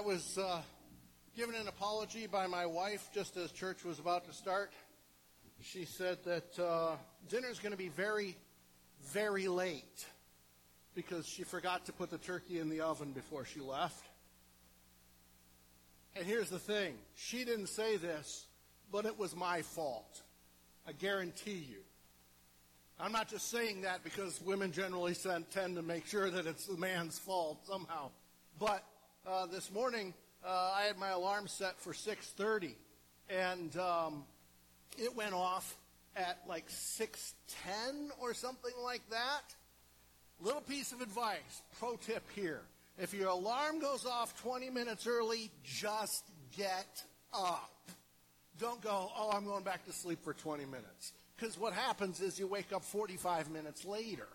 I was uh, given an apology by my wife just as church was about to start. She said that uh, dinner's going to be very, very late because she forgot to put the turkey in the oven before she left. And here's the thing she didn't say this, but it was my fault. I guarantee you. I'm not just saying that because women generally tend to make sure that it's the man's fault somehow. But uh, this morning, uh, I had my alarm set for 6:30, and um, it went off at like 6:10 or something like that. Little piece of advice, pro tip here: if your alarm goes off 20 minutes early, just get up. Don't go, oh, I'm going back to sleep for 20 minutes. Because what happens is you wake up 45 minutes later.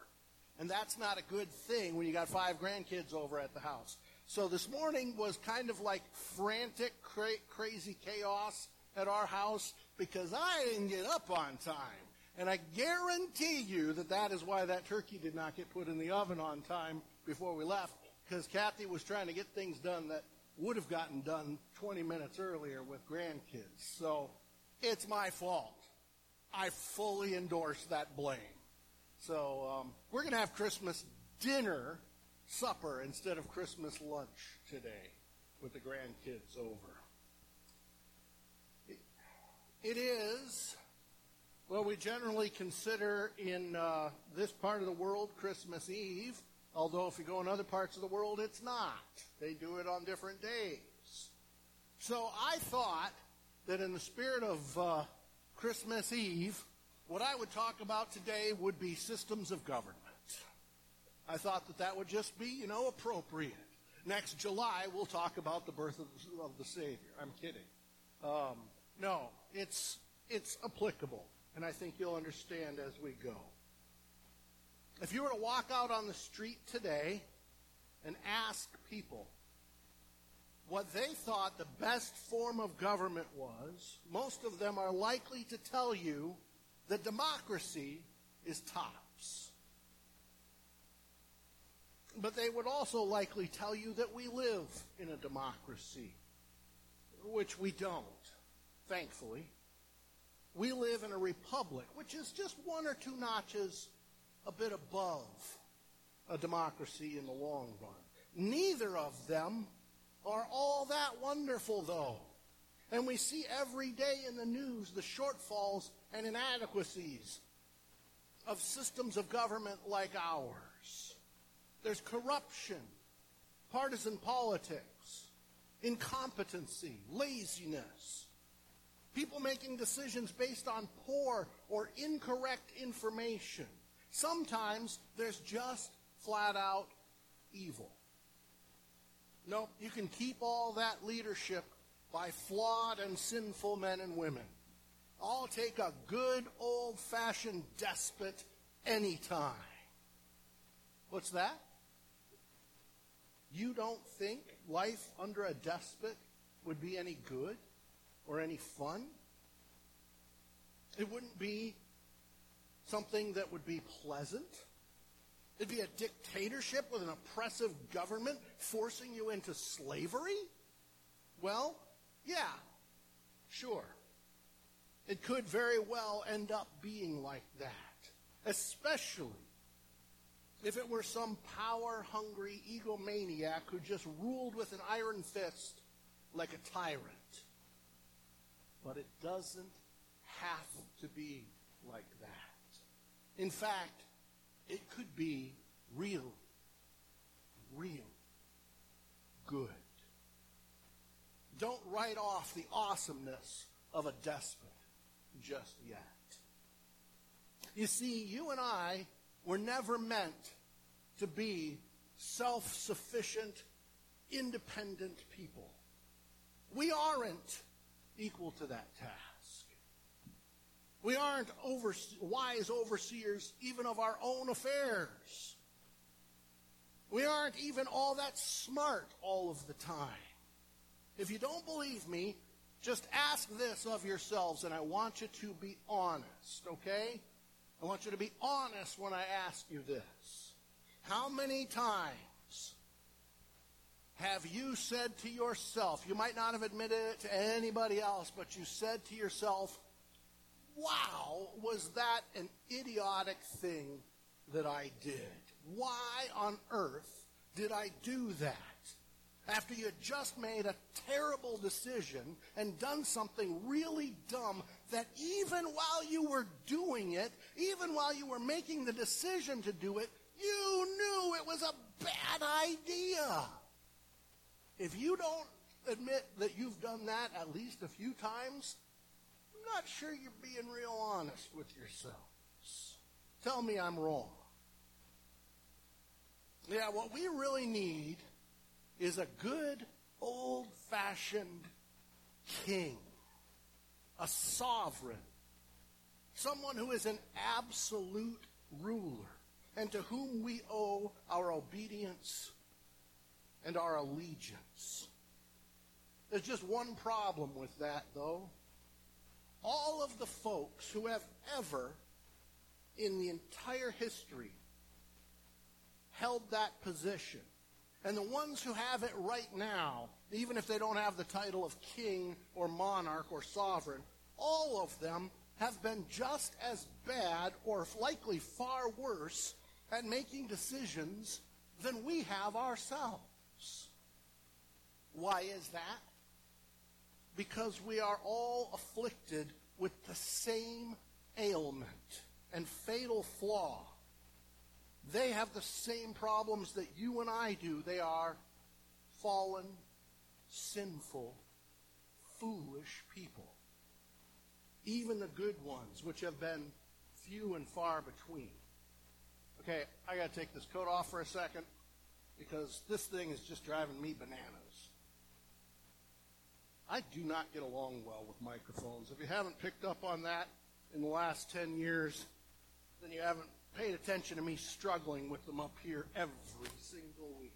And that's not a good thing when you got five grandkids over at the house. So this morning was kind of like frantic, cra- crazy chaos at our house because I didn't get up on time. And I guarantee you that that is why that turkey did not get put in the oven on time before we left because Kathy was trying to get things done that would have gotten done 20 minutes earlier with grandkids. So it's my fault. I fully endorse that blame. So um, we're going to have Christmas dinner supper instead of Christmas lunch today with the grandkids over. It is what we generally consider in uh, this part of the world Christmas Eve, although if you go in other parts of the world, it's not. They do it on different days. So I thought that in the spirit of uh, Christmas Eve, what I would talk about today would be systems of government. I thought that that would just be, you know, appropriate. Next July, we'll talk about the birth of the, of the Savior. I'm kidding. Um, no, it's, it's applicable, and I think you'll understand as we go. If you were to walk out on the street today and ask people what they thought the best form of government was, most of them are likely to tell you that democracy is tops. But they would also likely tell you that we live in a democracy, which we don't, thankfully. We live in a republic, which is just one or two notches a bit above a democracy in the long run. Neither of them are all that wonderful, though. And we see every day in the news the shortfalls and inadequacies of systems of government like ours. There's corruption, partisan politics, incompetency, laziness, people making decisions based on poor or incorrect information. Sometimes there's just flat out evil. No, you can keep all that leadership by flawed and sinful men and women. I'll take a good old fashioned despot anytime. What's that? You don't think life under a despot would be any good or any fun? It wouldn't be something that would be pleasant. It'd be a dictatorship with an oppressive government forcing you into slavery? Well, yeah, sure. It could very well end up being like that, especially if it were some power hungry egomaniac who just ruled with an iron fist like a tyrant. But it doesn't have to be like that. In fact, it could be real, real good. Don't write off the awesomeness of a despot just yet. You see, you and I were never meant to be self sufficient, independent people. We aren't equal to that task. We aren't wise overseers even of our own affairs. We aren't even all that smart all of the time. If you don't believe me, just ask this of yourselves, and I want you to be honest, okay? I want you to be honest when I ask you this. How many times Have you said to yourself, you might not have admitted it to anybody else, but you said to yourself, wow, was that an idiotic thing that I did? Why on earth did I do that? After you just made a terrible decision and done something really dumb that even while you were doing it, even while you were making the decision to do it, you knew it was a bad idea. If you don't admit that you've done that at least a few times, I'm not sure you're being real honest with yourselves. Tell me I'm wrong. Yeah, what we really need is a good old fashioned king, a sovereign, someone who is an absolute ruler and to whom we owe our obedience and our allegiance. There's just one problem with that, though. All of the folks who have ever, in the entire history, held that position, and the ones who have it right now, even if they don't have the title of king or monarch or sovereign, all of them have been just as bad or likely far worse at making decisions than we have ourselves. Why is that? Because we are all afflicted with the same ailment and fatal flaw. They have the same problems that you and I do. They are fallen, sinful, foolish people. Even the good ones, which have been few and far between. Okay, I got to take this coat off for a second because this thing is just driving me bananas. I do not get along well with microphones. If you haven't picked up on that in the last 10 years, then you haven't paid attention to me struggling with them up here every single week.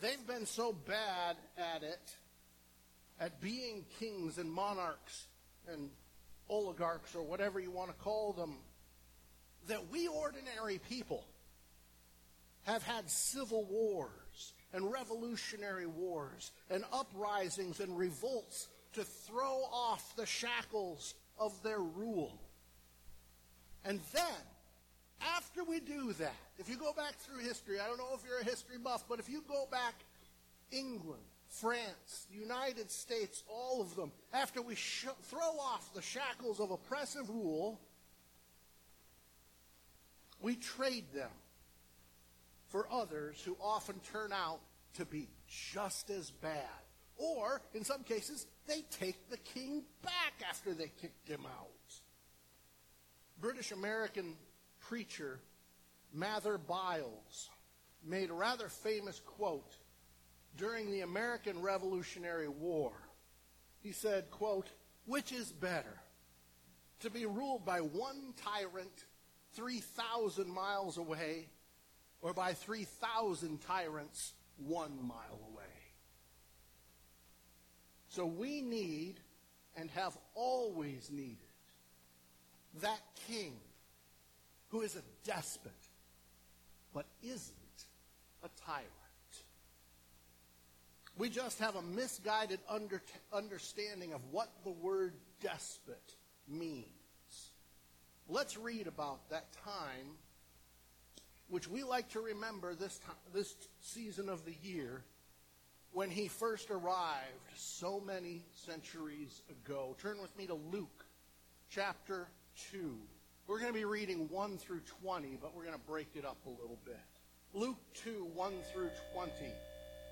They've been so bad at it, at being kings and monarchs and oligarchs or whatever you want to call them, that we ordinary people have had civil wars and revolutionary wars and uprisings and revolts to throw off the shackles of their rule. And then, after we do that, if you go back through history, I don't know if you're a history buff, but if you go back, England, France, the United States, all of them, after we sh- throw off the shackles of oppressive rule, we trade them for others who often turn out to be just as bad. Or, in some cases, they take the king back after they kicked him out. British American preacher Mather Byles made a rather famous quote during the American Revolutionary War. He said, quote, which is better, to be ruled by one tyrant 3,000 miles away or by 3,000 tyrants one mile away? So we need and have always needed that king who is a despot but isn't a tyrant. We just have a misguided under, understanding of what the word despot means. Let's read about that time, which we like to remember this, time, this season of the year, when he first arrived so many centuries ago. Turn with me to Luke chapter 2. We're going to be reading 1 through 20, but we're going to break it up a little bit. Luke 2, 1 through 20.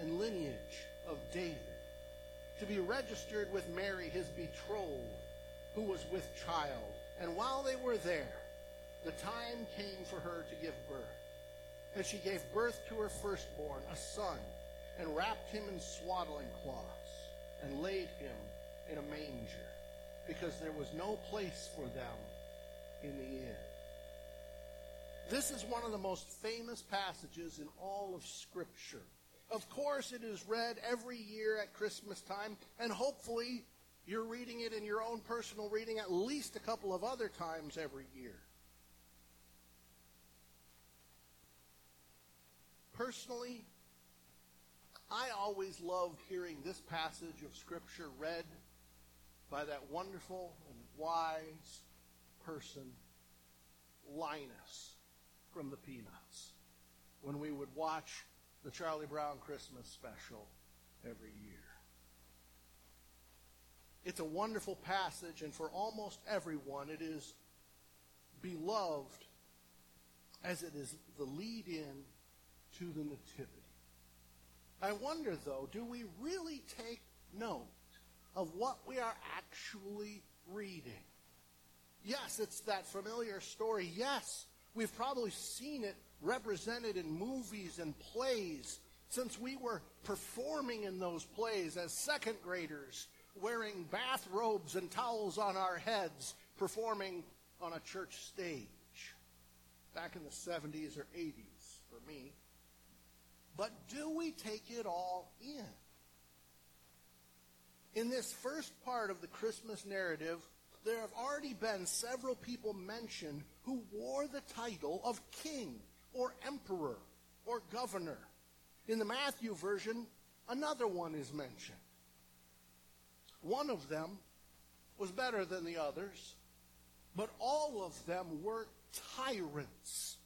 and lineage of David, to be registered with Mary, his betrothed, who was with child. And while they were there, the time came for her to give birth. And she gave birth to her firstborn, a son, and wrapped him in swaddling cloths, and laid him in a manger, because there was no place for them in the inn. This is one of the most famous passages in all of Scripture. Of course, it is read every year at Christmas time, and hopefully you're reading it in your own personal reading at least a couple of other times every year. Personally, I always loved hearing this passage of Scripture read by that wonderful and wise person, Linus from the Peanuts, when we would watch the Charlie Brown Christmas special every year. It's a wonderful passage, and for almost everyone, it is beloved as it is the lead in to the Nativity. I wonder, though, do we really take note of what we are actually reading? Yes, it's that familiar story. Yes, we've probably seen it represented in movies and plays since we were performing in those plays as second graders, wearing bathrobes and towels on our heads, performing on a church stage back in the 70s or 80s for me. But do we take it all in? In this first part of the Christmas narrative, there have already been several people mentioned who wore the title of king or emperor or governor. In the Matthew version, another one is mentioned. One of them was better than the others, but all of them were tyrants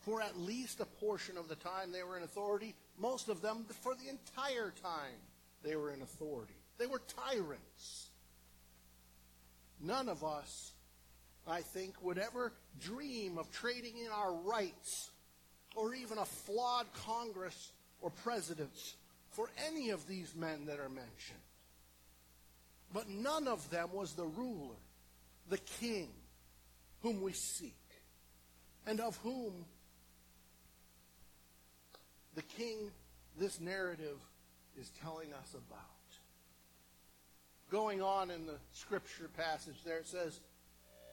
for at least a portion of the time they were in authority, most of them for the entire time they were in authority. They were tyrants. None of us, I think, would ever dream of trading in our rights or even a flawed Congress or presidents for any of these men that are mentioned. But none of them was the ruler, the king, whom we seek, and of whom the king this narrative is telling us about. Going on in the scripture passage there, it says,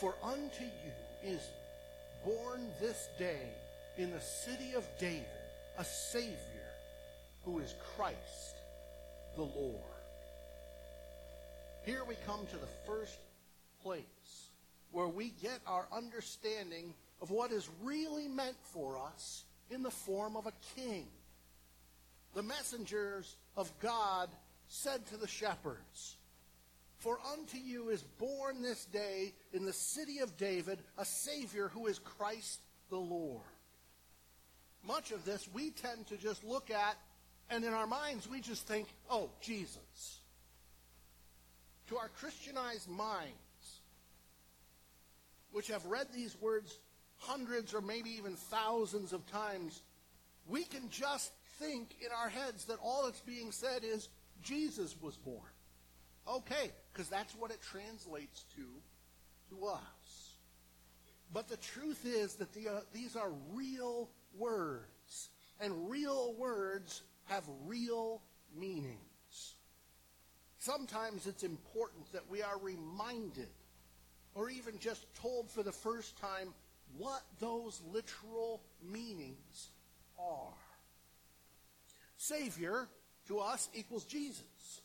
For unto you is born this day in the city of David a Savior who is Christ the Lord. Here we come to the first place where we get our understanding of what is really meant for us in the form of a king the messengers of God said to the shepherds, For unto you is born this day in the city of David a Savior who is Christ the Lord. Much of this we tend to just look at, and in our minds we just think, oh, Jesus. To our Christianized minds, which have read these words hundreds or maybe even thousands of times, we can just think in our heads that all that's being said is Jesus was born. Okay, because that's what it translates to to us. But the truth is that the, uh, these are real words, and real words have real meanings. Sometimes it's important that we are reminded, or even just told for the first time, what those literal meanings are. Savior to us equals Jesus.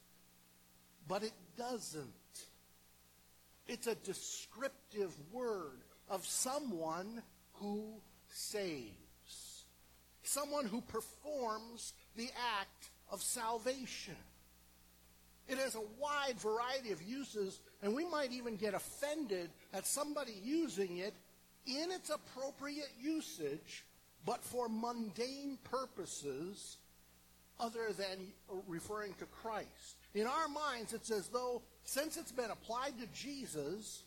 But it doesn't. It's a descriptive word of someone who saves, someone who performs the act of salvation. It has a wide variety of uses, and we might even get offended at somebody using it in its appropriate usage, but for mundane purposes other than referring to Christ. In our minds, it's as though since it's been applied to Jesus,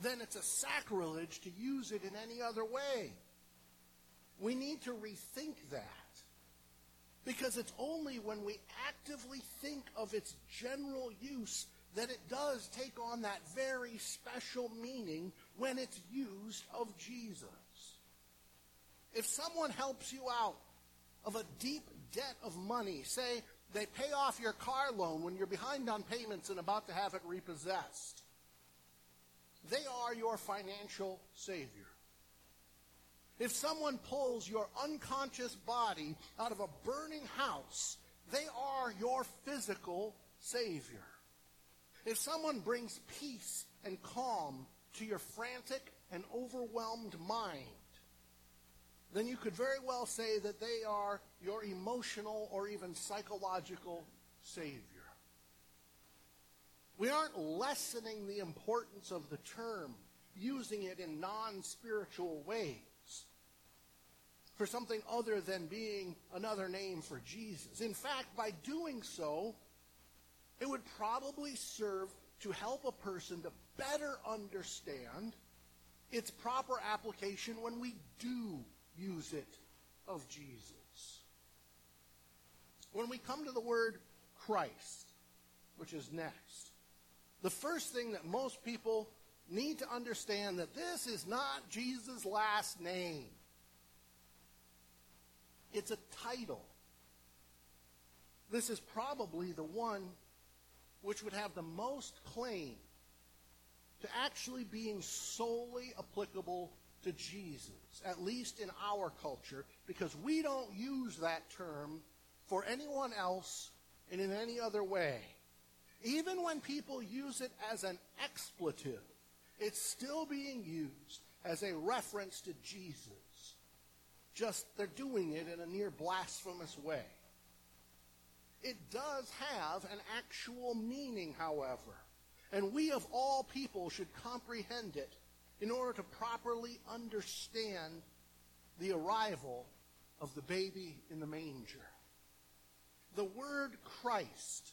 then it's a sacrilege to use it in any other way. We need to rethink that. Because it's only when we actively think of its general use that it does take on that very special meaning when it's used of Jesus. If someone helps you out of a deep debt of money, say they pay off your car loan when you're behind on payments and about to have it repossessed, they are your financial savior. If someone pulls your unconscious body out of a burning house, they are your physical Savior. If someone brings peace and calm to your frantic and overwhelmed mind, then you could very well say that they are your emotional or even psychological Savior. We aren't lessening the importance of the term, using it in non spiritual ways for something other than being another name for Jesus. In fact, by doing so, it would probably serve to help a person to better understand its proper application when we do use it of Jesus. When we come to the word Christ, which is next, the first thing that most people need to understand that this is not Jesus' last name. It's a title. This is probably the one which would have the most claim to actually being solely applicable to Jesus, at least in our culture, because we don't use that term for anyone else and in any other way. Even when people use it as an expletive, it's still being used as a reference to Jesus. Just they're doing it in a near blasphemous way. It does have an actual meaning, however, and we of all people should comprehend it in order to properly understand the arrival of the baby in the manger. The word Christ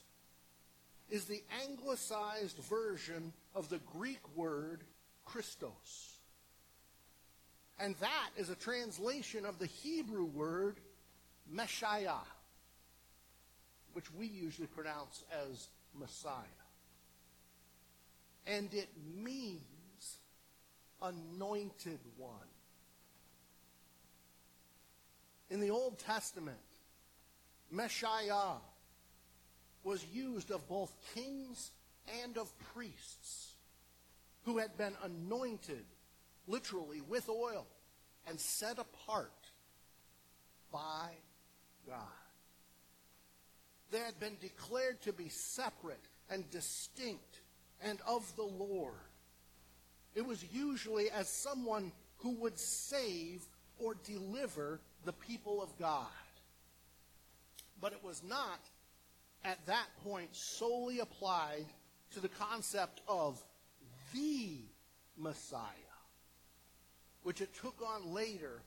is the anglicized version of the Greek word Christos. And that is a translation of the Hebrew word Messiah, which we usually pronounce as Messiah. And it means anointed one. In the Old Testament, Messiah was used of both kings and of priests who had been anointed literally with oil, and set apart by God. They had been declared to be separate and distinct and of the Lord. It was usually as someone who would save or deliver the people of God. But it was not at that point solely applied to the concept of the Messiah which it took on later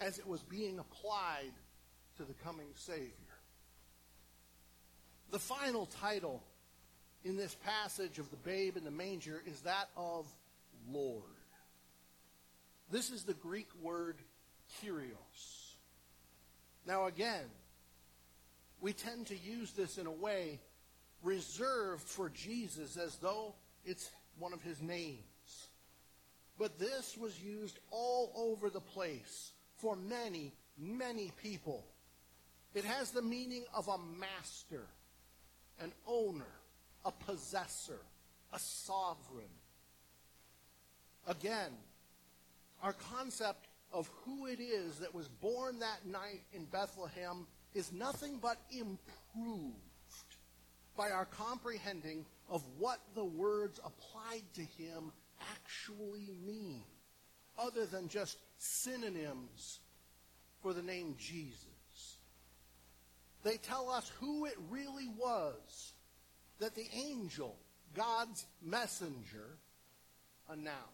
as it was being applied to the coming Savior. The final title in this passage of the babe in the manger is that of Lord. This is the Greek word Kyrios. Now, again, we tend to use this in a way reserved for Jesus as though it's one of his names. But this was used all over the place for many, many people. It has the meaning of a master, an owner, a possessor, a sovereign. Again, our concept of who it is that was born that night in Bethlehem is nothing but improved by our comprehending of what the words applied to him actually mean, other than just synonyms for the name Jesus. They tell us who it really was that the angel, God's messenger, announced.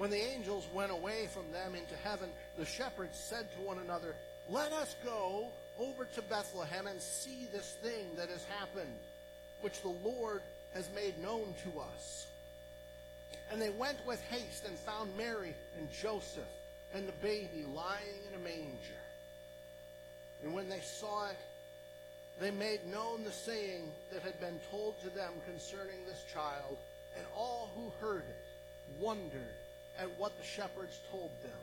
When the angels went away from them into heaven, the shepherds said to one another, Let us go over to Bethlehem and see this thing that has happened, which the Lord has made known to us. And they went with haste and found Mary and Joseph and the baby lying in a manger. And when they saw it, they made known the saying that had been told to them concerning this child, and all who heard it wondered at what the shepherds told them.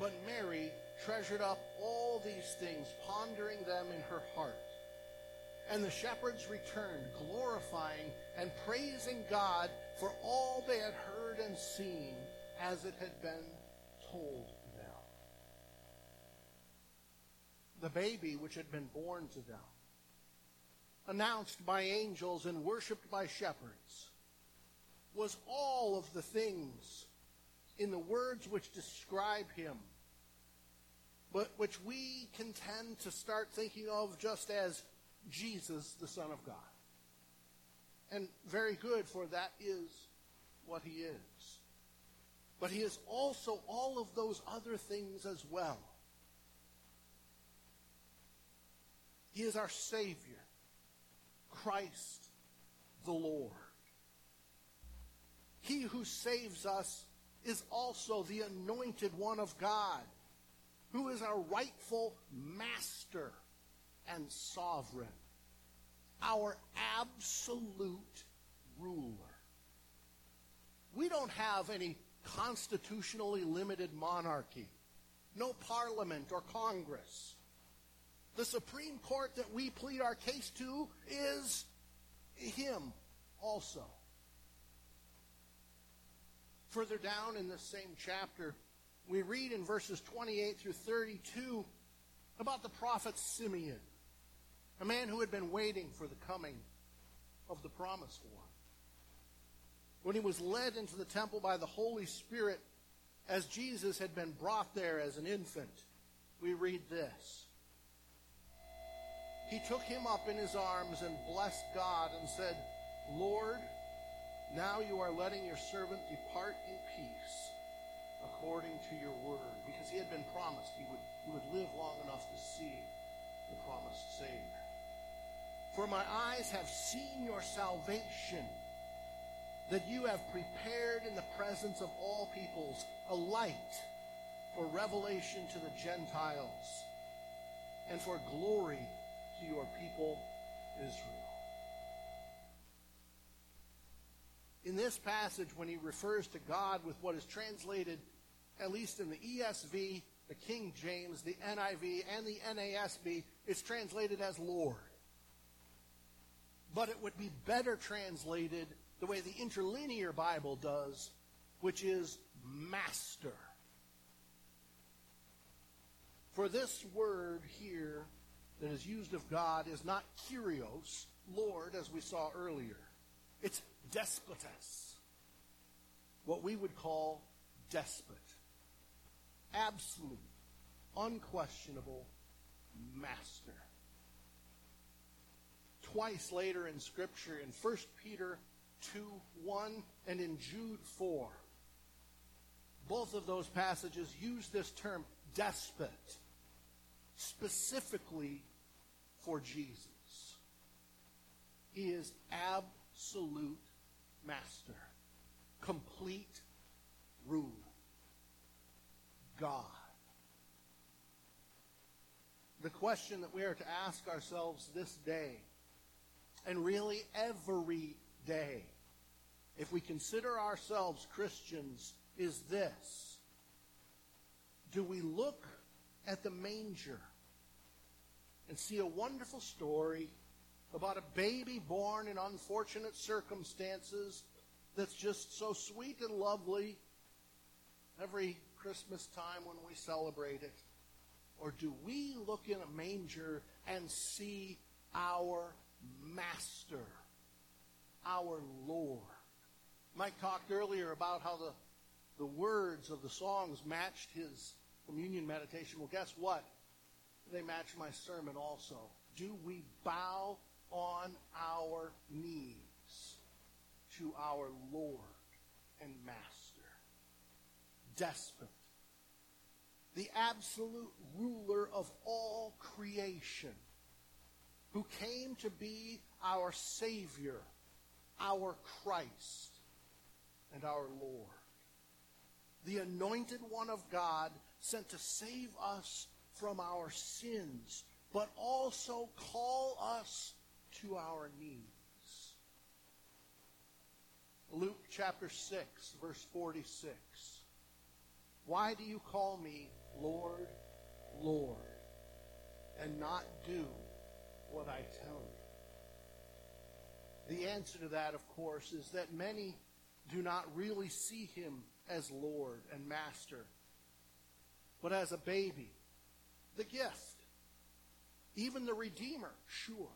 But Mary treasured up all these things, pondering them in her heart. And the shepherds returned, glorifying and praising God for all they had heard and seen as it had been told them. the baby which had been born to them, announced by angels and worshipped by shepherds, was all of the things in the words which describe him, but which we can tend to start thinking of just as Jesus, the Son of God. And very good, for that is what he is. But he is also all of those other things as well. He is our Savior, Christ the Lord. He who saves us is also the anointed one of God, who is our rightful master and sovereign, our absolute ruler. We don't have any constitutionally limited monarchy, no parliament or Congress. The Supreme Court that we plead our case to is Him also. Further down in this same chapter, we read in verses 28 through 32 about the prophet Simeon, a man who had been waiting for the coming of the promised one. When he was led into the temple by the Holy Spirit, as Jesus had been brought there as an infant, we read this he took him up in his arms and blessed God and said, Lord, now you are letting your servant depart in peace according to your word. Because he had been promised he would, he would live long enough to see the promised Savior. For my eyes have seen your salvation, that you have prepared in the presence of all peoples a light for revelation to the Gentiles and for glory to your people Israel. In this passage, when he refers to God with what is translated, at least in the ESV, the King James, the NIV, and the NASB, it's translated as Lord. But it would be better translated the way the interlinear Bible does, which is Master. For this word here that is used of God is not Kyrios, Lord, as we saw earlier. It's despotes, what we would call despot. Absolute, unquestionable master. Twice later in Scripture, in 1 Peter 2 1 and in Jude 4, both of those passages use this term despot specifically for Jesus. He is absolute master, complete ruler, God. The question that we are to ask ourselves this day, and really every day, if we consider ourselves Christians, is this Do we look at the manger and see a wonderful story about a baby born in unfortunate circumstances that's just so sweet and lovely every Christmas time when we celebrate it? Or do we look in a manger and see our Master, our Lord? Mike talked earlier about how the, the words of the songs matched his communion meditation. Well, guess what? They match my sermon also. Do we bow on our knees to our Lord and Master, despot, the absolute ruler of all creation, who came to be our Savior, our Christ, and our Lord. The anointed one of God sent to save us from our sins, but also call us to our needs. Luke chapter 6, verse 46. Why do you call me Lord, Lord, and not do what I tell you? The answer to that, of course, is that many do not really see him as Lord and Master, but as a baby, the gift, even the Redeemer, sure.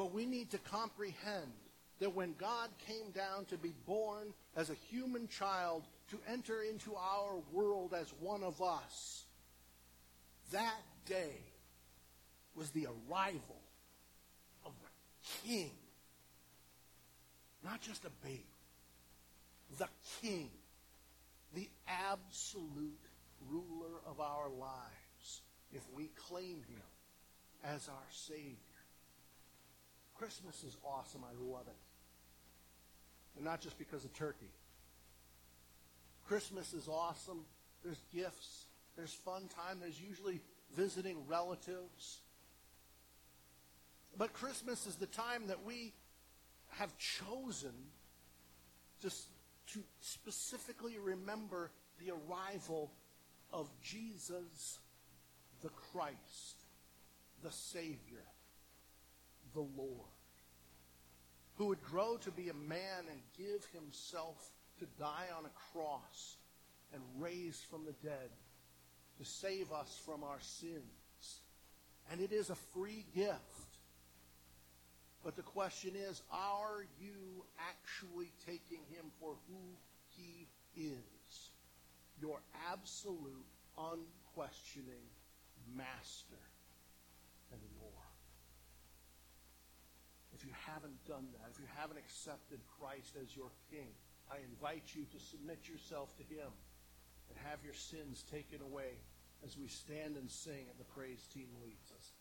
But we need to comprehend that when God came down to be born as a human child to enter into our world as one of us, that day was the arrival of the King. Not just a baby, the King, the absolute ruler of our lives, if we claim him as our Savior. Christmas is awesome. I love it. And not just because of turkey. Christmas is awesome. There's gifts. There's fun time. There's usually visiting relatives. But Christmas is the time that we have chosen just to specifically remember the arrival of Jesus the Christ, the Savior, the Lord who would grow to be a man and give himself to die on a cross and raise from the dead to save us from our sins. And it is a free gift. But the question is, are you actually taking him for who he is? Your absolute, unquestioning master and Lord if you haven't done that, if you haven't accepted Christ as your King, I invite you to submit yourself to Him and have your sins taken away as we stand and sing and the praise team leads us.